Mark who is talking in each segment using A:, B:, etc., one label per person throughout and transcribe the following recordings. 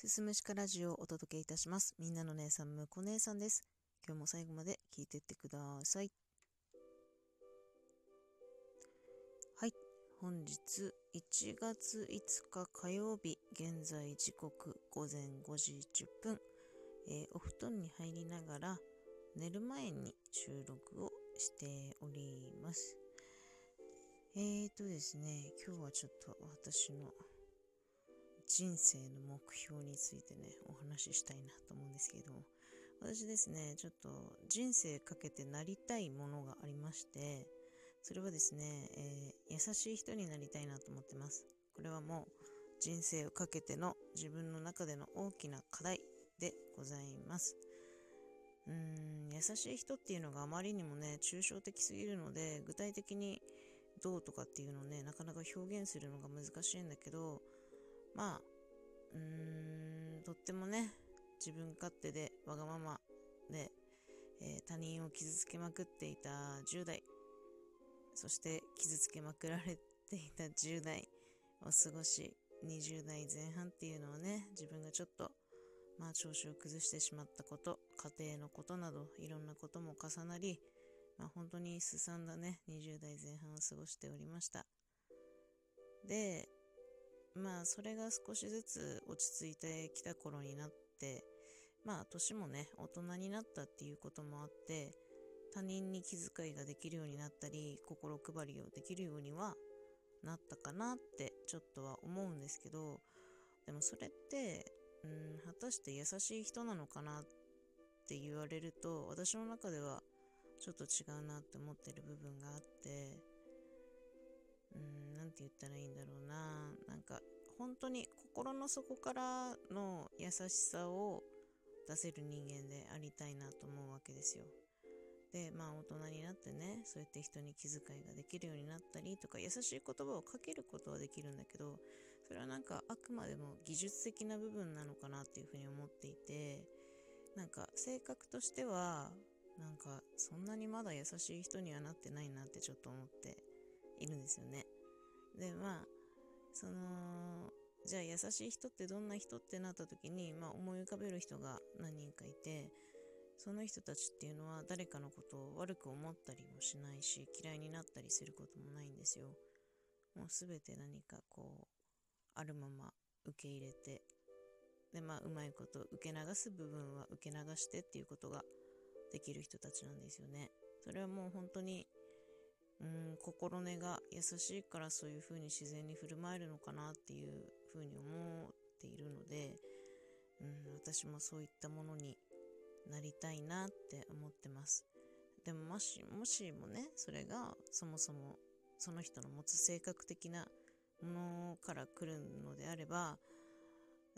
A: すすむしかラジオをお届けいたします。みんなの姉さん、むこ姉さんです。今日も最後まで聞いてってください。はい。本日1月5日火曜日、現在時刻午前5時10分、えー、お布団に入りながら寝る前に収録をしております。えーとですね、今日はちょっと私の人生の目標についてね、お話ししたいなと思うんですけど、私ですね、ちょっと人生かけてなりたいものがありまして、それはですね、えー、優しい人になりたいなと思ってます。これはもう人生をかけての自分の中での大きな課題でございます。うーん、優しい人っていうのがあまりにもね、抽象的すぎるので、具体的にどうとかっていうのをね、なかなか表現するのが難しいんだけど、まあ、うーん、とってもね、自分勝手でわがままで、えー、他人を傷つけまくっていた10代、そして傷つけまくられていた10代を過ごし、20代前半っていうのはね、自分がちょっと、まあ調子を崩してしまったこと、家庭のことなど、いろんなことも重なり、まあ本当にすさんだね、20代前半を過ごしておりました。で、まあそれが少しずつ落ち着いてきた頃になってまあ年もね大人になったっていうこともあって他人に気遣いができるようになったり心配りをできるようにはなったかなってちょっとは思うんですけどでもそれってうん果たして優しい人なのかなって言われると私の中ではちょっと違うなって思ってる部分があってうん、なんて言ったらいいんだろうな。当に心の底からの優しさを出せる人間でありたいなと思うわけですよ。で、まあ大人になってね、そうやって人に気遣いができるようになったりとか、優しい言葉をかけることはできるんだけど、それはなんかあくまでも技術的な部分なのかなっていうふうに思っていて、なんか性格としては、なんかそんなにまだ優しい人にはなってないなってちょっと思っているんですよね。で、まあ、その、じゃあ優しい人ってどんな人ってなった時に、まあ、思い浮かべる人が何人かいて、その人たちっていうのは誰かのことを悪く思ったりもしないし、嫌いになったりすることもないんですよ。もうすべて何かこう、あるまま受け入れて、で、まあ、うまいこと受け流す部分は受け流してっていうことができる人たちなんですよね。それはもう本当にうん心根が優しいからそういう風に自然に振る舞えるのかなっていう風に思っているので、うん、私もそういったものになりたいなって思ってます。でももし、もしもね、それがそもそもその人の持つ性格的なものから来るのであれば、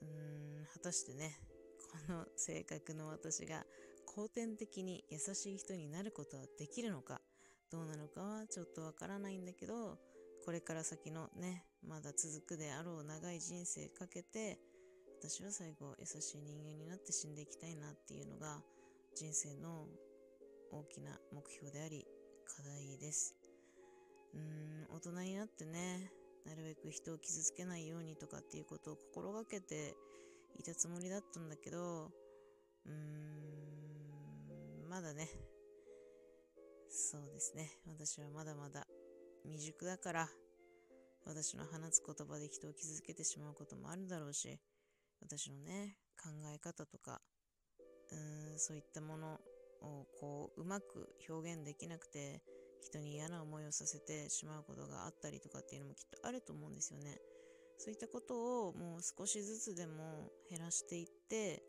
A: うん、果たしてね、この性格の私が後天的に優しい人になることはできるのか、どうなのかはちょっとわからないんだけど、これから先のね、まだ続くであろう長い人生かけて、私は最後優しい人間になって死んでいきたいなっていうのが人生の大きな目標であり課題です。うーん、大人になってね、なるべく人を傷つけないようにとかっていうことを心がけていたつもりだったんだけど、うーん、まだね、そうですね。私はまだまだ未熟だから、私の放つ言葉で人を傷つけてしまうこともあるだろうし、私のね、考え方とか、うーん、そういったものをこう、うまく表現できなくて、人に嫌な思いをさせてしまうことがあったりとかっていうのもきっとあると思うんですよね。そういったことをもう少しずつでも減らしていって、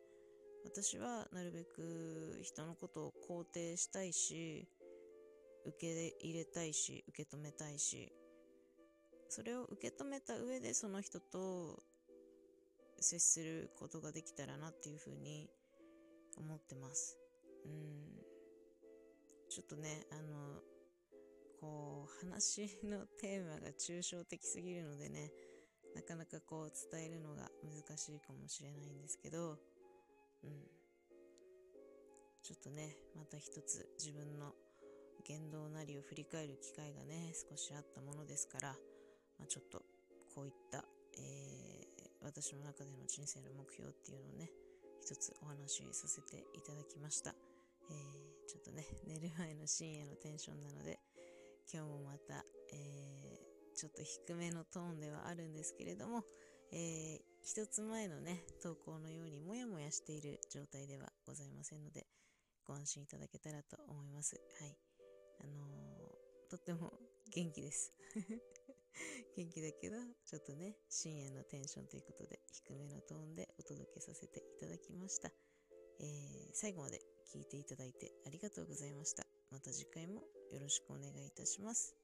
A: 私はなるべく人のことを肯定したいし、受け入れたいし、受け止めたいし、それを受け止めた上でその人と接することができたらなっていうふうに思ってます。うん。ちょっとね、あの、こう、話のテーマが抽象的すぎるのでね、なかなかこう伝えるのが難しいかもしれないんですけど、うん。ちょっとね、また一つ自分の言動なりを振り返る機会がね、少しあったものですから、まあ、ちょっとこういった、え私の中での人生の目標っていうのをね、一つお話しさせていただきました。えー、ちょっとね、寝る前の深夜のテンションなので、今日もまた、えー、ちょっと低めのトーンではあるんですけれども、えー、一つ前のね、投稿のようにもやもやしている状態ではございませんので、ご安心いただけたらと思います。はい。あのー、とっても元気です。元気だけど、ちょっとね、深夜のテンションということで、低めのトーンでお届けさせていただきました。えー、最後まで聞いていただいてありがとうございました。また次回もよろしくお願いいたします。